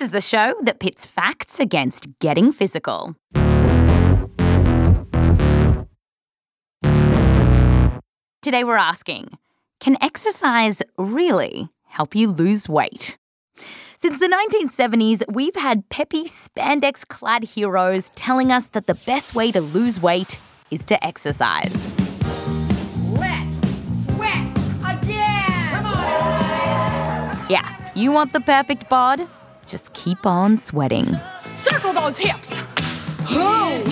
This is the show that pits facts against getting physical. Today we're asking Can exercise really help you lose weight? Since the 1970s, we've had peppy spandex clad heroes telling us that the best way to lose weight is to exercise. Yeah, you want the perfect bod? Just keep on sweating. Circle those hips. Ho!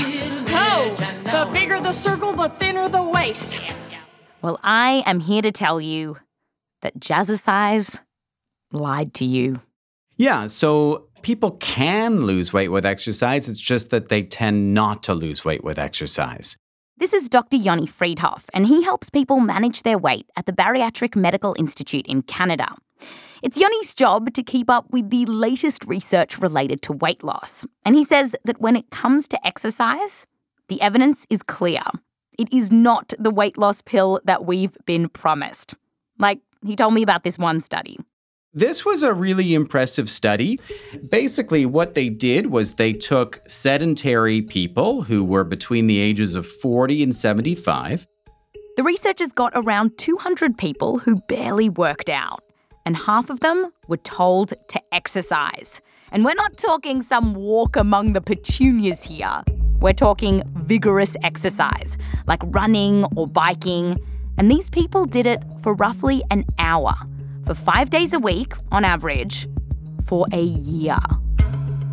Ho! The bigger the circle, the thinner the waist. Well, I am here to tell you that Jazzercise lied to you. Yeah, so people can lose weight with exercise. It's just that they tend not to lose weight with exercise. This is Dr. Yoni Freedhoff, and he helps people manage their weight at the Bariatric Medical Institute in Canada. It's Yoni's job to keep up with the latest research related to weight loss. And he says that when it comes to exercise, the evidence is clear. It is not the weight loss pill that we've been promised. Like, he told me about this one study. This was a really impressive study. Basically, what they did was they took sedentary people who were between the ages of 40 and 75. The researchers got around 200 people who barely worked out and half of them were told to exercise. And we're not talking some walk among the petunias here. We're talking vigorous exercise, like running or biking. And these people did it for roughly an hour, for five days a week on average, for a year.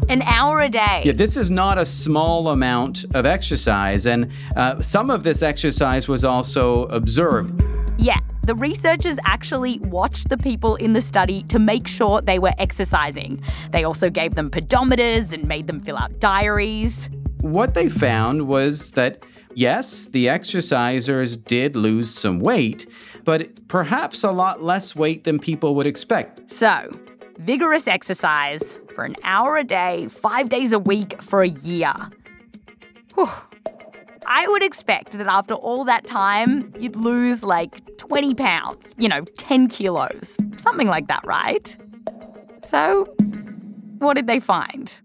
An hour a day. Yeah, this is not a small amount of exercise, and uh, some of this exercise was also observed. Yeah, the researchers actually watched the people in the study to make sure they were exercising. They also gave them pedometers and made them fill out diaries. What they found was that yes, the exercisers did lose some weight, but perhaps a lot less weight than people would expect. So, vigorous exercise for an hour a day, five days a week for a year. Whew. I would expect that after all that time, you'd lose like 20 pounds, you know, 10 kilos, something like that, right? So, what did they find?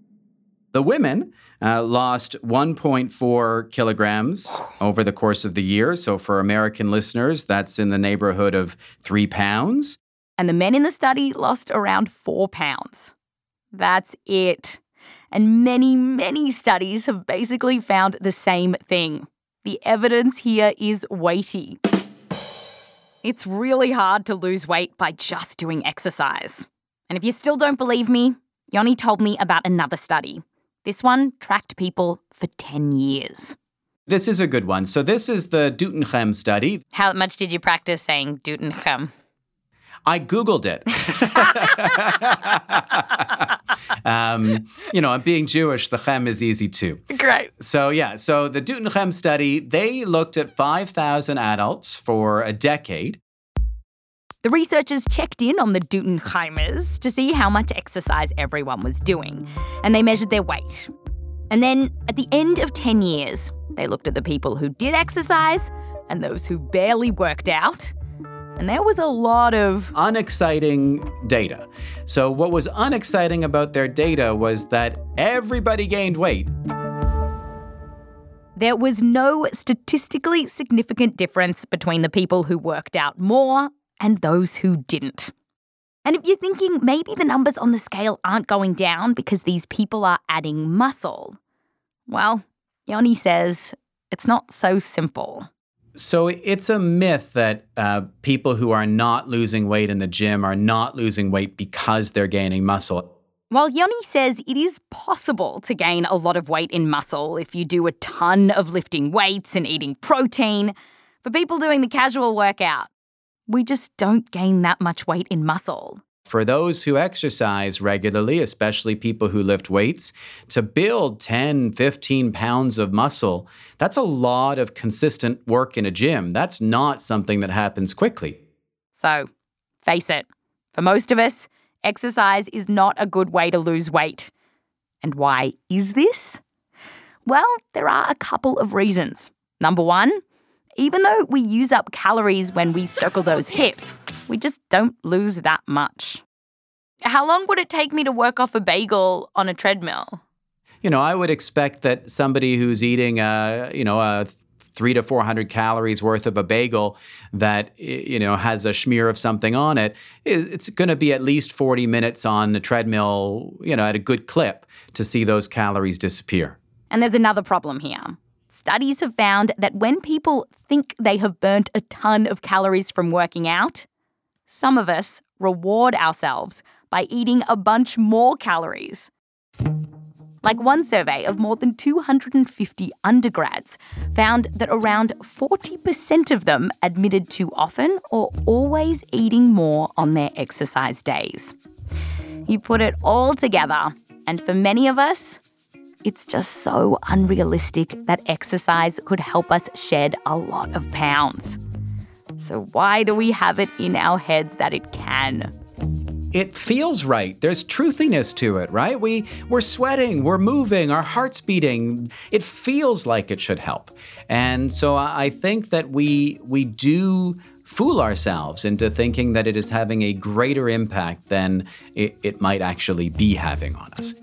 The women uh, lost 1.4 kilograms over the course of the year. So, for American listeners, that's in the neighborhood of three pounds. And the men in the study lost around four pounds. That's it. And many, many studies have basically found the same thing. The evidence here is weighty. It's really hard to lose weight by just doing exercise. And if you still don't believe me, Yoni told me about another study. This one tracked people for 10 years. This is a good one. So, this is the Doetinchem study. How much did you practice saying Doetinchem? I Googled it. um, you know, being Jewish, the Chem is easy too. Great. So, yeah, so the Doetinchem study, they looked at 5,000 adults for a decade. The researchers checked in on the Doetincheimers to see how much exercise everyone was doing, and they measured their weight. And then, at the end of 10 years, they looked at the people who did exercise and those who barely worked out and there was a lot of unexciting data. So, what was unexciting about their data was that everybody gained weight. There was no statistically significant difference between the people who worked out more and those who didn't. And if you're thinking maybe the numbers on the scale aren't going down because these people are adding muscle, well, Yoni says it's not so simple. So it's a myth that uh, people who are not losing weight in the gym are not losing weight because they're gaining muscle. While Yoni says it is possible to gain a lot of weight in muscle if you do a ton of lifting weights and eating protein, for people doing the casual workout, we just don't gain that much weight in muscle. for those who exercise regularly, especially people who lift weights, to build 10, 15 pounds of muscle, that's a lot of consistent work in a gym. That's not something that happens quickly. So, face it, for most of us, exercise is not a good way to lose weight. And why is this? Well, there are a couple of reasons. Number one, even though we use up calories when we circle those hips, we just don't lose that much. How long would it take me to work off a bagel on a treadmill? You know, I would expect that somebody who's eating, a, you know, a three to 400 calories worth of a bagel that, you know, has a smear of something on it, it's going to be at least 40 minutes on the treadmill, you know, at a good clip to see those calories disappear. And there's another problem here. Studies have found that when people think they have burnt a ton of calories from working out, some of us reward ourselves by eating a bunch more calories. Like one survey of more than 250 undergrads found that around 40% of them admitted to often or always eating more on their exercise days. You put it all together, and for many of us, it's just so unrealistic that exercise could help us shed a lot of pounds. So, why do we have it in our heads that it can? It feels right. There's truthiness to it, right? We we're sweating, we're moving, our heart's beating. It feels like it should help. And so I think that we we do fool ourselves into thinking that it is having a greater impact than it, it might actually be having on us.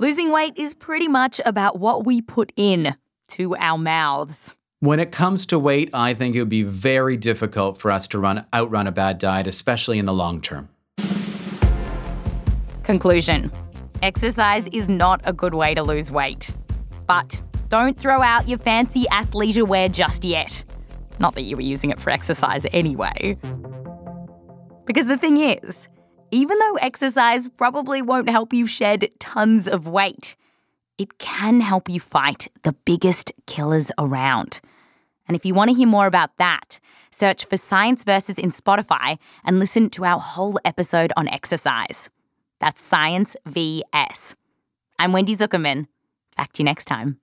Losing weight is pretty much about what we put in to our mouths. When it comes to weight, I think it would be very difficult for us to run outrun a bad diet, especially in the long term. Conclusion Exercise is not a good way to lose weight. But don't throw out your fancy athleisure wear just yet. Not that you were using it for exercise anyway. Because the thing is, even though exercise probably won't help you shed tons of weight, it can help you fight the biggest killers around. And if you want to hear more about that, search for Science Versus in Spotify and listen to our whole episode on exercise. That's Science VS. I'm Wendy Zuckerman. Back to you next time.